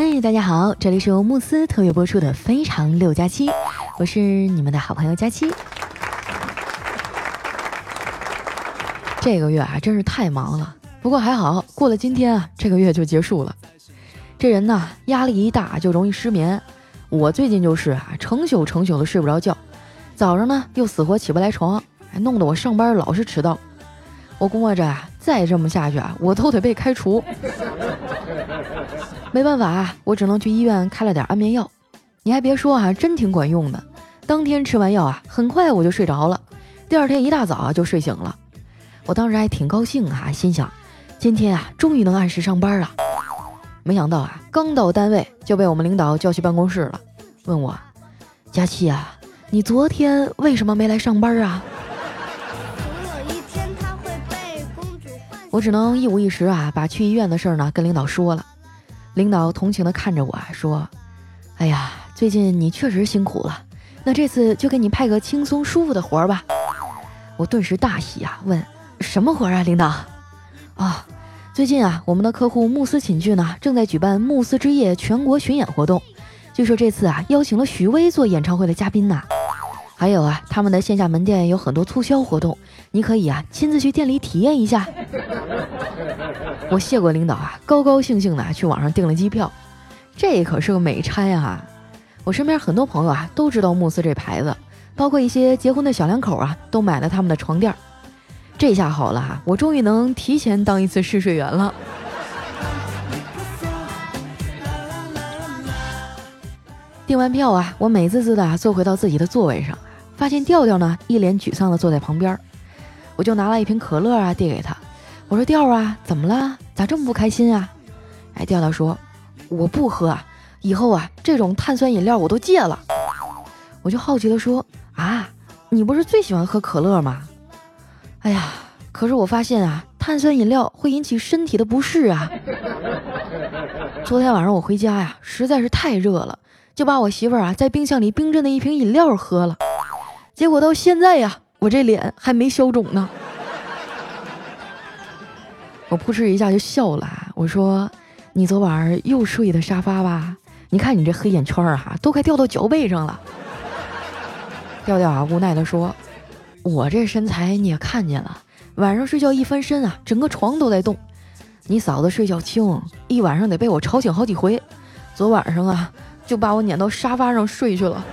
嗨，大家好，这里是由慕斯特约播出的《非常六加七》，我是你们的好朋友佳期。这个月啊，真是太忙了，不过还好，过了今天啊，这个月就结束了。这人呐，压力一大就容易失眠。我最近就是啊，成宿成宿的睡不着觉，早上呢又死活起不来床，还弄得我上班老是迟到。我估摸着啊，再这么下去啊，我都得被开除。没办法啊，我只能去医院开了点安眠药。你还别说啊，真挺管用的。当天吃完药啊，很快我就睡着了。第二天一大早就睡醒了。我当时还挺高兴啊，心想今天啊终于能按时上班了。没想到啊，刚到单位就被我们领导叫去办公室了，问我：“佳琪啊，你昨天为什么没来上班啊？”我只能一五一十啊，把去医院的事儿呢跟领导说了。领导同情地看着我说：“哎呀，最近你确实辛苦了，那这次就给你派个轻松舒服的活儿吧。”我顿时大喜啊，问：“什么活儿啊，领导？”啊，最近啊，我们的客户慕斯寝具呢正在举办慕斯之夜全国巡演活动，据说这次啊邀请了许巍做演唱会的嘉宾呢。还有啊，他们的线下门店有很多促销活动，你可以啊亲自去店里体验一下。我谢过领导啊，高高兴兴的去网上订了机票，这可是个美差啊！我身边很多朋友啊都知道慕斯这牌子，包括一些结婚的小两口啊都买了他们的床垫。这下好了哈，我终于能提前当一次试睡员了。订完票啊，我美滋滋的坐回到自己的座位上。发现调调呢，一脸沮丧的坐在旁边，我就拿了一瓶可乐啊，递给他。我说：“调啊，怎么了？咋这么不开心啊？”哎，调调说：“我不喝，以后啊，这种碳酸饮料我都戒了。”我就好奇的说：“啊，你不是最喜欢喝可乐吗？”哎呀，可是我发现啊，碳酸饮料会引起身体的不适啊。昨天晚上我回家呀，实在是太热了，就把我媳妇儿啊在冰箱里冰镇的一瓶饮料喝了。结果到现在呀，我这脸还没消肿呢。我扑哧一下就笑了，我说：“你昨晚又睡的沙发吧？你看你这黑眼圈啊，都快掉到脚背上了。”调调啊，无奈的说：“我这身材你也看见了，晚上睡觉一翻身啊，整个床都在动。你嫂子睡觉轻，一晚上得被我吵醒好几回。昨晚上啊，就把我撵到沙发上睡去了。”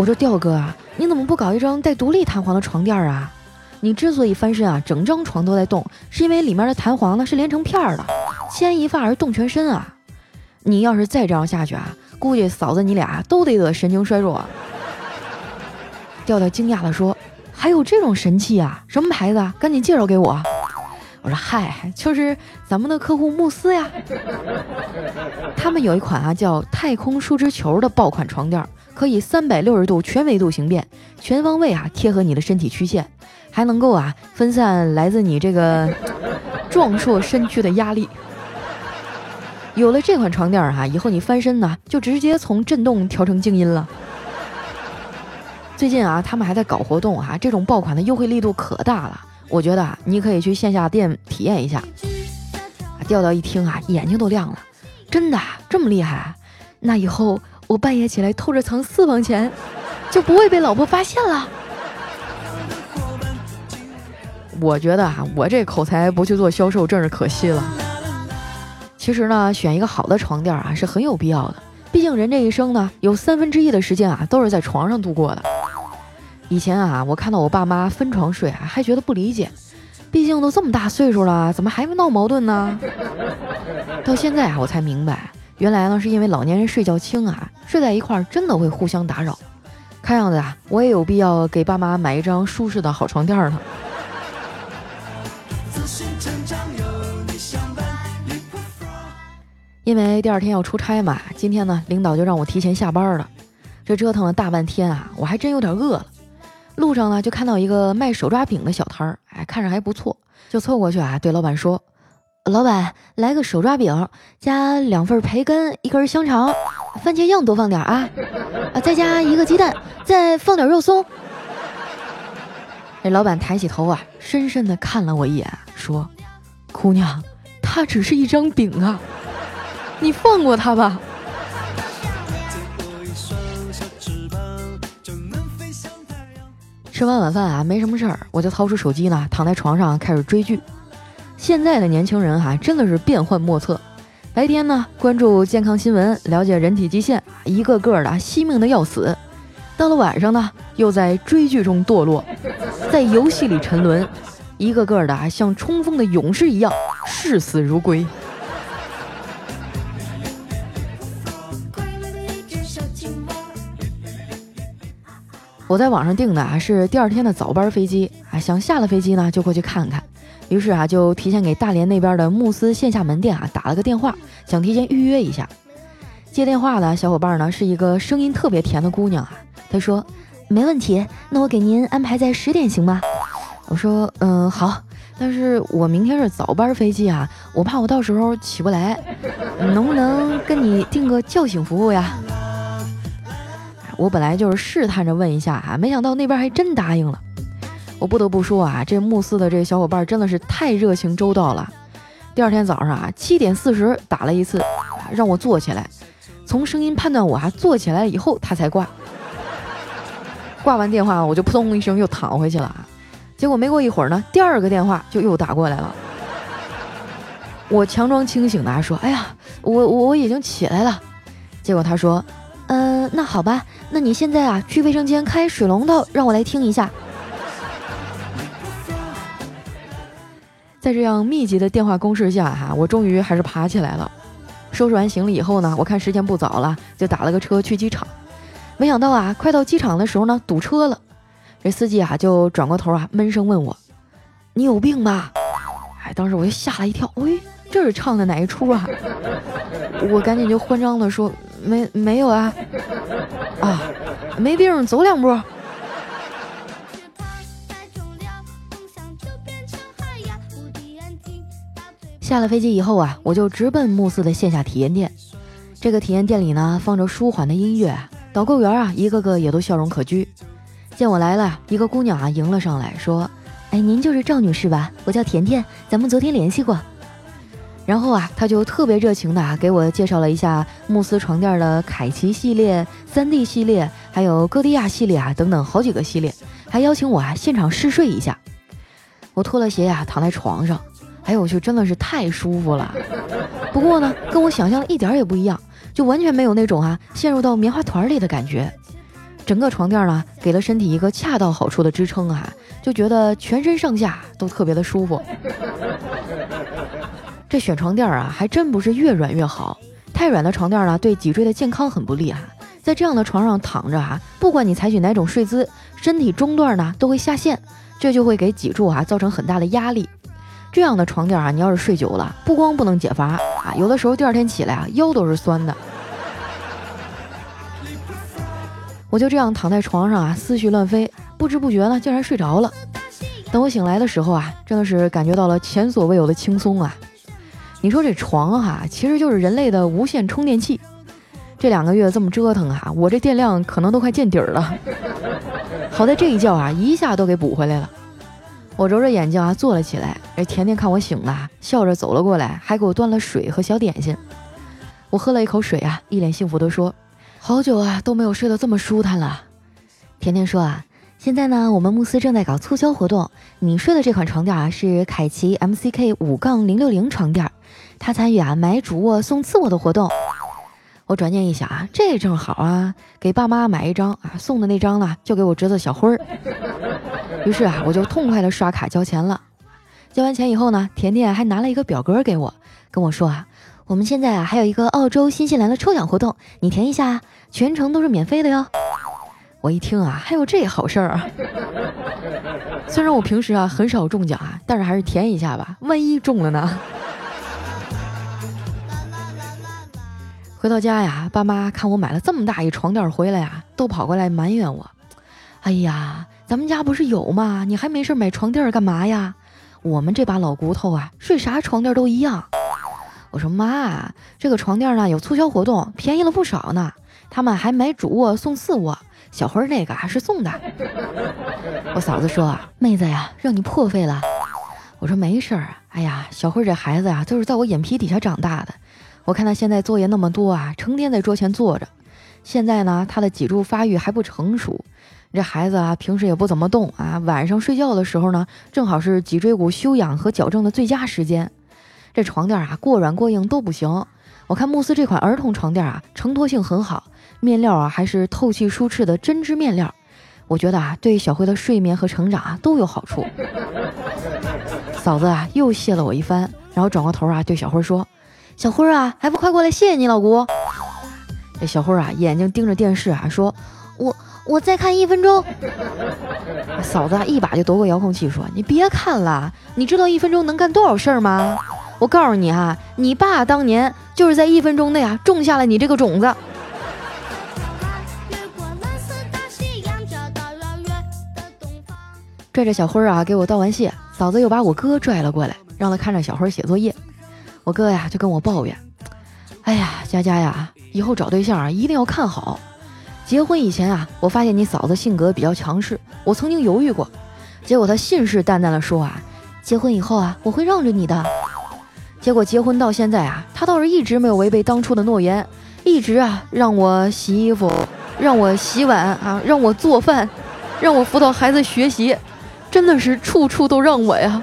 我说调哥啊，你怎么不搞一张带独立弹簧的床垫啊？你之所以翻身啊，整张床都在动，是因为里面的弹簧呢是连成片儿的，牵一发而动全身啊。你要是再这样下去啊，估计嫂子你俩都得得神经衰弱。调调惊讶地说：“还有这种神器啊？什么牌子？赶紧介绍给我。”我说：“嗨，就是咱们的客户慕斯呀，他们有一款啊叫太空树枝球的爆款床垫。”可以三百六十度全维度形变，全方位啊贴合你的身体曲线，还能够啊分散来自你这个壮硕身躯的压力。有了这款床垫哈，以后你翻身呢就直接从震动调成静音了。最近啊，他们还在搞活动哈，这种爆款的优惠力度可大了，我觉得啊你可以去线下店体验一下。调调一听啊，眼睛都亮了，真的这么厉害？那以后。我半夜起来偷着藏私房钱，就不会被老婆发现了。我觉得啊，我这口才不去做销售，真是可惜了。其实呢，选一个好的床垫啊，是很有必要的。毕竟人这一生呢，有三分之一的时间啊，都是在床上度过的。以前啊，我看到我爸妈分床睡啊，还觉得不理解。毕竟都这么大岁数了，怎么还闹矛盾呢？到现在啊，我才明白。原来呢，是因为老年人睡觉轻啊，睡在一块儿真的会互相打扰。看样子啊，我也有必要给爸妈买一张舒适的好床垫了。因为第二天要出差嘛，今天呢，领导就让我提前下班了。这折腾了大半天啊，我还真有点饿了。路上呢，就看到一个卖手抓饼的小摊儿，哎，看着还不错，就凑过去啊，对老板说。老板，来个手抓饼，加两份培根，一根香肠，番茄酱多放点啊，啊，再加一个鸡蛋，再放点肉松。这老板抬起头啊，深深的看了我一眼，说：“姑娘，它只是一张饼啊。”你放过它吧。吃完晚饭啊，没什么事儿，我就掏出手机呢，躺在床上开始追剧。现在的年轻人哈，真的是变幻莫测。白天呢，关注健康新闻，了解人体极限，一个个的惜命的要死；到了晚上呢，又在追剧中堕落，在游戏里沉沦，一个个的啊像冲锋的勇士一样视死如归。我在网上订的啊是第二天的早班飞机啊，想下了飞机呢就过去看看，于是啊就提前给大连那边的慕斯线下门店啊打了个电话，想提前预约一下。接电话的小伙伴呢是一个声音特别甜的姑娘啊，她说没问题，那我给您安排在十点行吗？我说嗯好，但是我明天是早班飞机啊，我怕我到时候起不来，能不能跟你订个叫醒服务呀？我本来就是试探着问一下啊，没想到那边还真答应了。我不得不说啊，这慕斯的这个小伙伴真的是太热情周到了。第二天早上啊，七点四十打了一次，让我坐起来。从声音判断我啊坐起来以后，他才挂。挂完电话，我就扑通一声又躺回去了啊。结果没过一会儿呢，第二个电话就又打过来了。我强装清醒的说：“哎呀，我我我已经起来了。”结果他说：“嗯，那好吧。”那你现在啊，去卫生间开水龙头，让我来听一下。在这样密集的电话攻势下，哈，我终于还是爬起来了。收拾完行李以后呢，我看时间不早了，就打了个车去机场。没想到啊，快到机场的时候呢，堵车了。这司机啊，就转过头啊，闷声问我：“你有病吧？”哎，当时我就吓了一跳，喂，这是唱的哪一出啊？我赶紧就慌张的说：“没没有啊。”啊，没病，走两步。下了飞机以后啊，我就直奔慕斯的线下体验店。这个体验店里呢，放着舒缓的音乐，导购员啊，一个个也都笑容可掬。见我来了，一个姑娘啊迎了上来，说：“哎，您就是赵女士吧？我叫甜甜，咱们昨天联系过。”然后啊，他就特别热情的啊，给我介绍了一下慕斯床垫的凯奇系列、三 D 系列，还有戈迪亚系列啊等等好几个系列，还邀请我啊现场试睡一下。我脱了鞋呀，躺在床上，哎呦我去，真的是太舒服了。不过呢，跟我想象的一点也不一样，就完全没有那种啊陷入到棉花团里的感觉。整个床垫呢，给了身体一个恰到好处的支撑啊，就觉得全身上下都特别的舒服。这选床垫啊，还真不是越软越好。太软的床垫呢，对脊椎的健康很不利啊。在这样的床上躺着啊，不管你采取哪种睡姿，身体中段呢都会下陷，这就会给脊柱啊造成很大的压力。这样的床垫啊，你要是睡久了，不光不能解乏啊，有的时候第二天起来啊，腰都是酸的。我就这样躺在床上啊，思绪乱飞，不知不觉呢，竟然睡着了。等我醒来的时候啊，真的是感觉到了前所未有的轻松啊。你说这床哈，其实就是人类的无线充电器。这两个月这么折腾啊，我这电量可能都快见底儿了。好在这一觉啊，一下都给补回来了。我揉着眼睛啊，坐了起来。哎，甜甜看我醒了，笑着走了过来，还给我端了水和小点心。我喝了一口水啊，一脸幸福地说：“好久啊都没有睡得这么舒坦了。”甜甜说啊，现在呢，我们慕斯正在搞促销活动，你睡的这款床垫啊是凯奇 MCK 五杠零六零床垫。他参与啊买主卧送次卧的活动，我转念一想啊，这正好啊，给爸妈买一张啊，送的那张呢就给我侄子小辉儿。于是啊，我就痛快的刷卡交钱了。交完钱以后呢，甜甜还拿了一个表格给我，跟我说啊，我们现在啊还有一个澳洲新西兰的抽奖活动，你填一下，全程都是免费的哟。我一听啊，还有这好事儿啊！虽然我平时啊很少中奖啊，但是还是填一下吧，万一中了呢？回到家呀，爸妈看我买了这么大一床垫回来呀，都跑过来埋怨我：“哎呀，咱们家不是有吗？你还没事买床垫干嘛呀？我们这把老骨头啊，睡啥床垫都一样。”我说：“妈，这个床垫呢有促销活动，便宜了不少呢。他们还买主卧送次卧，小辉那个还是送的。”我嫂子说：“妹子呀，让你破费了。”我说：“没事儿，哎呀，小辉这孩子呀，都是在我眼皮底下长大的。”我看他现在作业那么多啊，成天在桌前坐着。现在呢，他的脊柱发育还不成熟，这孩子啊，平时也不怎么动啊。晚上睡觉的时候呢，正好是脊椎骨休养和矫正的最佳时间。这床垫啊，过软过硬都不行。我看慕斯这款儿童床垫啊，承托性很好，面料啊还是透气舒适的针织面料。我觉得啊，对小辉的睡眠和成长啊都有好处。嫂子啊，又谢了我一番，然后转过头啊，对小辉说。小辉啊，还不快过来谢谢你老姑！这小辉啊，眼睛盯着电视啊，说：“我我再看一分钟。”嫂子啊一把就夺过遥控器，说：“你别看了，你知道一分钟能干多少事儿吗？我告诉你啊，你爸当年就是在一分钟内啊种下了你这个种子。”拽着小辉啊，给我道完谢，嫂子又把我哥拽了过来，让他看着小辉写作业。我哥呀就跟我抱怨：“哎呀，佳佳呀，以后找对象啊一定要看好。结婚以前啊，我发现你嫂子性格比较强势，我曾经犹豫过。结果她信誓旦旦地说啊，结婚以后啊，我会让着你的。结果结婚到现在啊，她倒是一直没有违背当初的诺言，一直啊让我洗衣服，让我洗碗啊，让我做饭，让我辅导孩子学习，真的是处处都让我呀。”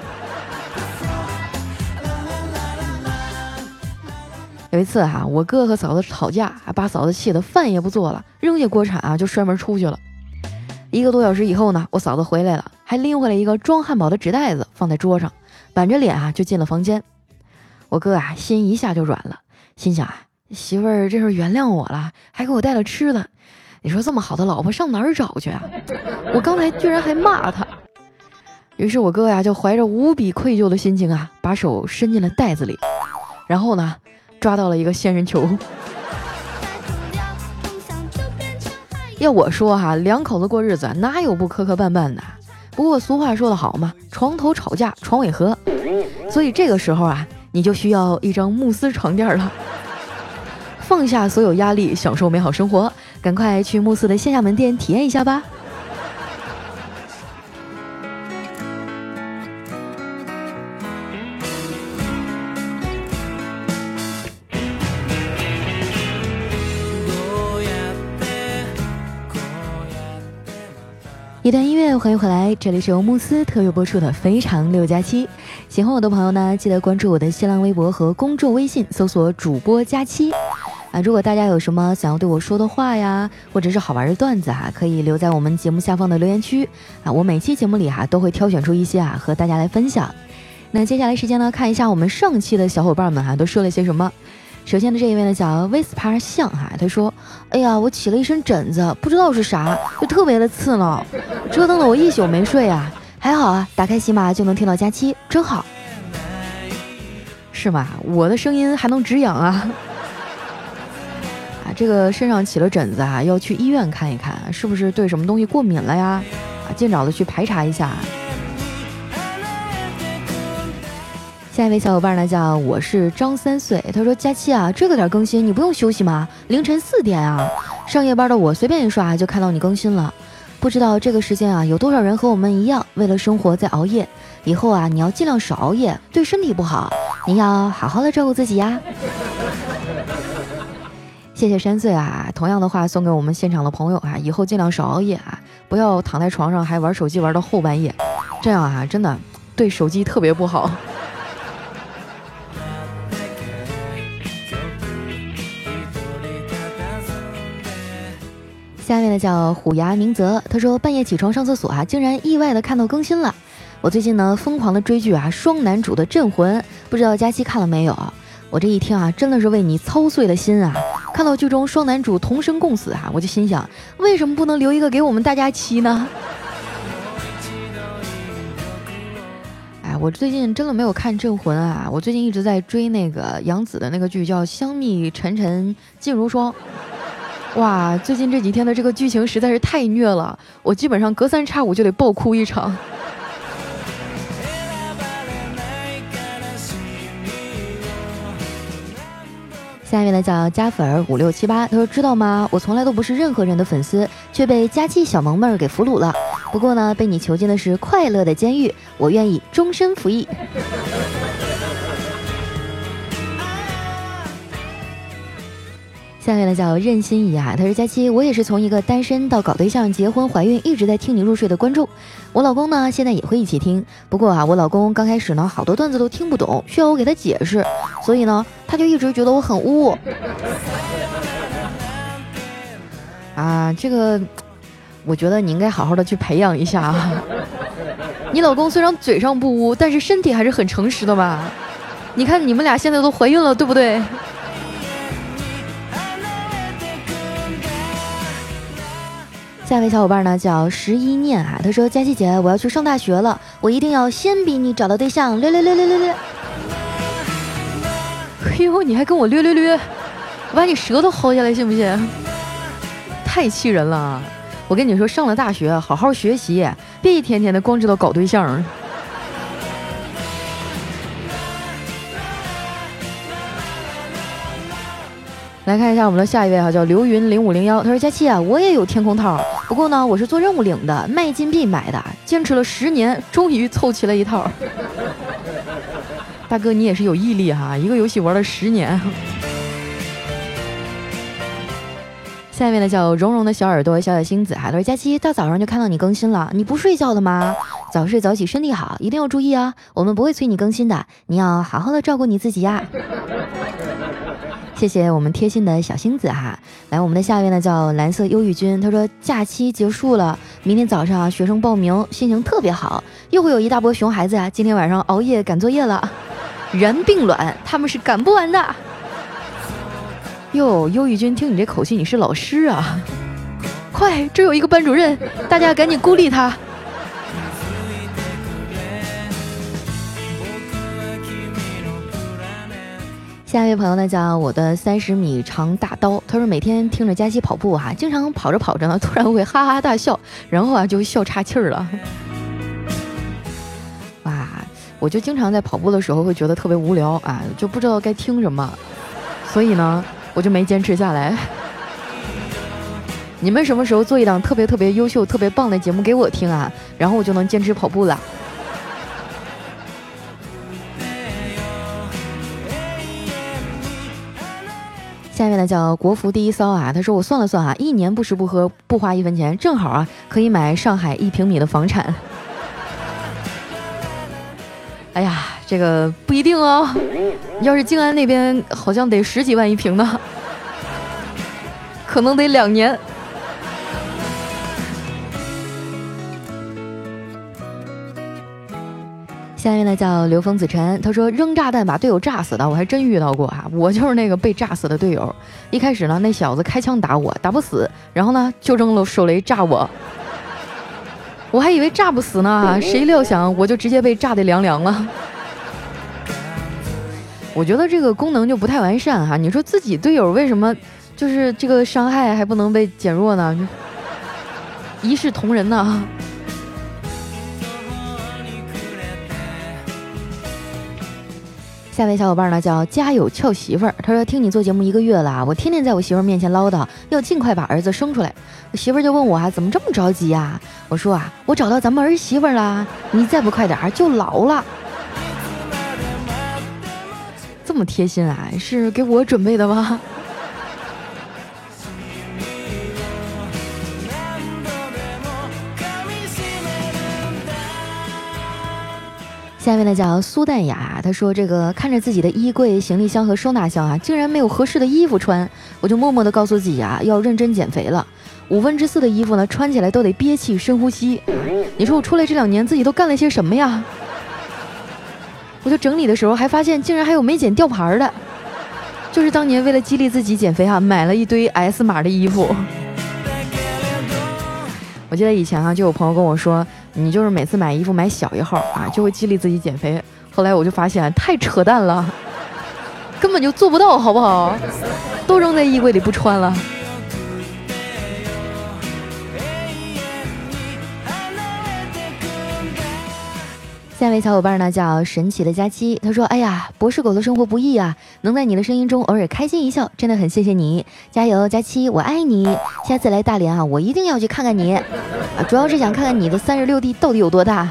有一次哈，我哥和嫂子吵架，把嫂子气得饭也不做了，扔下锅铲啊就摔门出去了。一个多小时以后呢，我嫂子回来了，还拎回来一个装汉堡的纸袋子放在桌上，板着脸啊就进了房间。我哥啊心一下就软了，心想啊媳妇儿这是原谅我了，还给我带了吃的。你说这么好的老婆上哪儿找去啊？我刚才居然还骂她。于是我哥呀就怀着无比愧疚的心情啊，把手伸进了袋子里，然后呢。抓到了一个仙人球。要我说哈，两口子过日子哪有不磕磕绊绊的？不过俗话说得好嘛，床头吵架床尾和。所以这个时候啊，你就需要一张慕斯床垫了。放下所有压力，享受美好生活，赶快去慕斯的线下门店体验一下吧。欢迎回来，这里是由慕斯特约播出的《非常六加七》。喜欢我的朋友呢，记得关注我的新浪微博和公众微信，搜索主播佳期。啊，如果大家有什么想要对我说的话呀，或者是好玩的段子哈，可以留在我们节目下方的留言区啊，我每期节目里哈都会挑选出一些啊和大家来分享。那接下来时间呢，看一下我们上期的小伙伴们哈都说了些什么。首先的这一位呢叫威斯帕象哈，他说：“哎呀，我起了一身疹子，不知道是啥，就特别的刺挠，折腾了我一宿没睡啊。还好啊，打开喜马就能听到佳期，真好。是吗？我的声音还能止痒啊？啊，这个身上起了疹子啊，要去医院看一看，是不是对什么东西过敏了呀？啊，尽早的去排查一下。”下一位小伙伴呢，叫我是张三岁。他说：“佳期啊，这个点更新，你不用休息吗？凌晨四点啊，上夜班的我随便一刷就看到你更新了。不知道这个时间啊，有多少人和我们一样，为了生活在熬夜。以后啊，你要尽量少熬夜，对身体不好。你要好好的照顾自己呀。”谢谢三岁啊，同样的话送给我们现场的朋友啊，以后尽量少熬夜啊，不要躺在床上还玩手机玩到后半夜，这样啊，真的对手机特别不好。下面的叫虎牙明泽，他说半夜起床上厕所啊，竟然意外的看到更新了。我最近呢疯狂的追剧啊，双男主的镇魂，不知道佳期看了没有？我这一听啊，真的是为你操碎了心啊！看到剧中双男主同生共死啊，我就心想，为什么不能留一个给我们大家期呢？哎，我最近真的没有看镇魂啊，我最近一直在追那个杨紫的那个剧，叫《香蜜沉沉烬如霜》。哇，最近这几天的这个剧情实在是太虐了，我基本上隔三差五就得爆哭一场。下面呢叫加粉儿五六七八，他说知道吗？我从来都不是任何人的粉丝，却被佳期小萌妹儿给俘虏了。不过呢，被你囚禁的是快乐的监狱，我愿意终身服役。下面呢叫任心怡啊，他说佳期，我也是从一个单身到搞对象、结婚、怀孕，一直在听你入睡的观众。我老公呢，现在也会一起听，不过啊，我老公刚开始呢，好多段子都听不懂，需要我给他解释，所以呢，他就一直觉得我很污。啊，这个，我觉得你应该好好的去培养一下啊。你老公虽然嘴上不污，但是身体还是很诚实的吧？你看你们俩现在都怀孕了，对不对？下一位小伙伴呢叫十一念啊，他说：“佳琪姐，我要去上大学了，我一定要先比你找到对象。”略略略略略略。哎呦，你还跟我略略略，我把你舌头薅下来信不信？太气人了！我跟你说，上了大学好好学习，别一天天的光知道搞对象。来看一下我们的下一位哈，叫刘云零五零幺。他说：“佳期啊，我也有天空套，不过呢，我是做任务领的，卖金币买的，坚持了十年，终于凑齐了一套。大哥，你也是有毅力哈，一个游戏玩了十年。”下面呢叫蓉蓉的小耳朵小小星子哈，他说：“佳期大早上就看到你更新了，你不睡觉的吗？早睡早起身体好，一定要注意啊！我们不会催你更新的，你要好好的照顾你自己呀。”谢谢我们贴心的小星子哈，来我们的下一位呢叫蓝色忧郁君，他说假期结束了，明天早上学生报名，心情特别好，又会有一大波熊孩子呀，今天晚上熬夜赶作业了，然并卵，他们是赶不完的。哟，忧郁君，听你这口气，你是老师啊？快，这有一个班主任，大家赶紧孤立他。下一位朋友呢，叫我的三十米长大刀。他说每天听着佳期跑步哈，经常跑着跑着呢，突然会哈哈大笑，然后啊就笑岔气儿了。哇，我就经常在跑步的时候会觉得特别无聊啊，就不知道该听什么，所以呢，我就没坚持下来。你们什么时候做一档特别特别优秀、特别棒的节目给我听啊？然后我就能坚持跑步了。呢叫国服第一骚啊，他说我算了算啊，一年不吃不喝不花一分钱，正好啊可以买上海一平米的房产。哎呀，这个不一定哦，要是静安那边好像得十几万一平呢，可能得两年。下面呢叫刘峰子晨，他说扔炸弹把队友炸死的，我还真遇到过啊！我就是那个被炸死的队友。一开始呢，那小子开枪打我，打不死，然后呢就扔了手雷炸我，我还以为炸不死呢，谁 料想我就直接被炸得凉凉了。我觉得这个功能就不太完善哈，你说自己队友为什么就是这个伤害还不能被减弱呢？一视同仁呢？下位小伙伴呢叫家有俏媳妇儿，他说听你做节目一个月了，我天天在我媳妇儿面前唠叨，要尽快把儿子生出来。我媳妇儿就问我啊，怎么这么着急呀？我说啊，我找到咱们儿媳妇儿了，你再不快点儿就老了。这么贴心啊，是给我准备的吗？下面呢叫苏淡雅，她说：“这个看着自己的衣柜、行李箱和收纳箱啊，竟然没有合适的衣服穿，我就默默的告诉自己啊，要认真减肥了。五分之四的衣服呢，穿起来都得憋气、深呼吸。你说我出来这两年自己都干了些什么呀？我就整理的时候还发现，竟然还有没剪吊牌的，就是当年为了激励自己减肥啊，买了一堆 S 码的衣服。我记得以前啊，就有朋友跟我说。”你就是每次买衣服买小一号啊，就会激励自己减肥。后来我就发现太扯淡了，根本就做不到，好不好？都扔在衣柜里不穿了。下一位小伙伴呢叫神奇的佳期，他说：“哎呀，博士狗的生活不易啊，能在你的声音中偶尔开心一笑，真的很谢谢你，加油，佳期，我爱你。下次来大连啊，我一定要去看看你啊，主要是想看看你的三十六 D 到底有多大。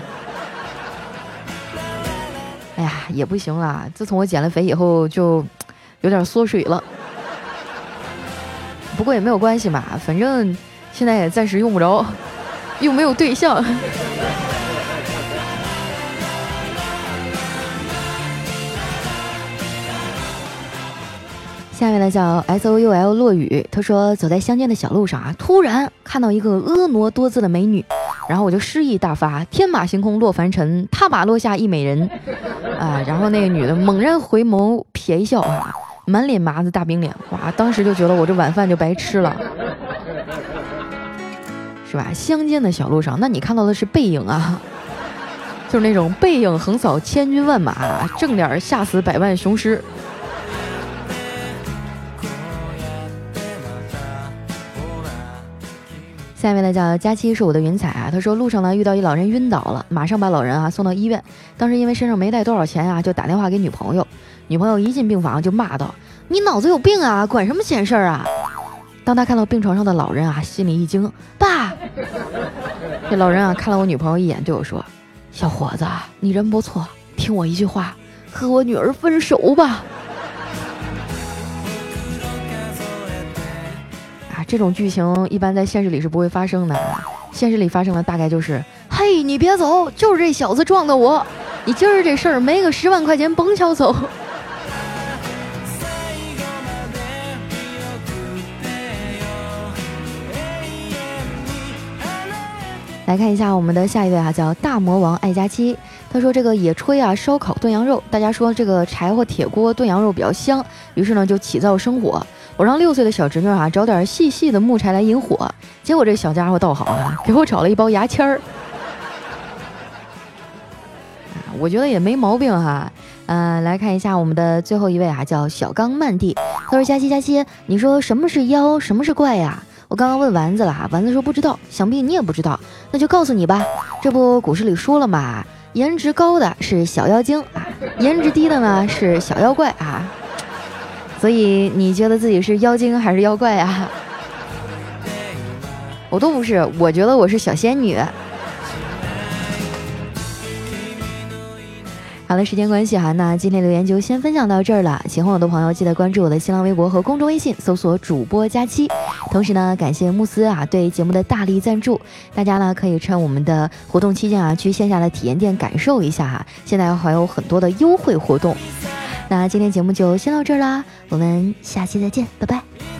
哎呀，也不行了，自从我减了肥以后，就有点缩水了。”不过也没有关系嘛，反正现在也暂时用不着，又没有对象。下面呢叫 S O U L 落雨，他说走在乡间的小路上啊，突然看到一个婀娜多姿的美女，然后我就诗意大发，天马行空落凡尘，踏马落下一美人啊，然后那个女的猛然回眸瞥一笑啊，满脸麻子大冰脸，哇，当时就觉得我这晚饭就白吃了，是吧？乡间的小路上，那你看到的是背影啊，就是那种背影横扫千军万马，正脸吓死百万雄师。下面呢叫佳期是我的云彩啊，他说路上呢遇到一老人晕倒了，马上把老人啊送到医院。当时因为身上没带多少钱啊，就打电话给女朋友。女朋友一进病房就骂道：“你脑子有病啊，管什么闲事儿啊！”当他看到病床上的老人啊，心里一惊：“爸！”这老人啊看了我女朋友一眼，对我说：“小伙子，你人不错，听我一句话，和我女儿分手吧。”这种剧情一般在现实里是不会发生的，现实里发生的大概就是：嘿，你别走，就是这小子撞的我，你今儿这事儿没个十万块钱甭想走。来看一下我们的下一位哈，叫大魔王爱佳期，他说这个野炊啊，烧烤炖羊肉，大家说这个柴火铁锅炖羊肉比较香，于是呢就起灶生火。我让六岁的小侄女啊找点细细的木柴来引火，结果这小家伙倒好啊，给我找了一包牙签儿。我觉得也没毛病哈。嗯，来看一下我们的最后一位啊，叫小刚曼蒂。他说：“佳期佳期，你说什么是妖，什么是怪呀？”我刚刚问丸子了，丸子说不知道，想必你也不知道，那就告诉你吧。这不股市里说了嘛，颜值高的是小妖精啊，颜值低的呢是小妖怪啊。所以你觉得自己是妖精还是妖怪呀？我都不是，我觉得我是小仙女。好了，时间关系哈，那今天留言就先分享到这儿了。喜欢我的朋友，记得关注我的新浪微博和公众微信，搜索主播佳期。同时呢，感谢慕斯啊对节目的大力赞助。大家呢可以趁我们的活动期间啊，去线下的体验店感受一下哈，现在还有很多的优惠活动。那今天节目就先到这儿啦，我们下期再见，拜拜。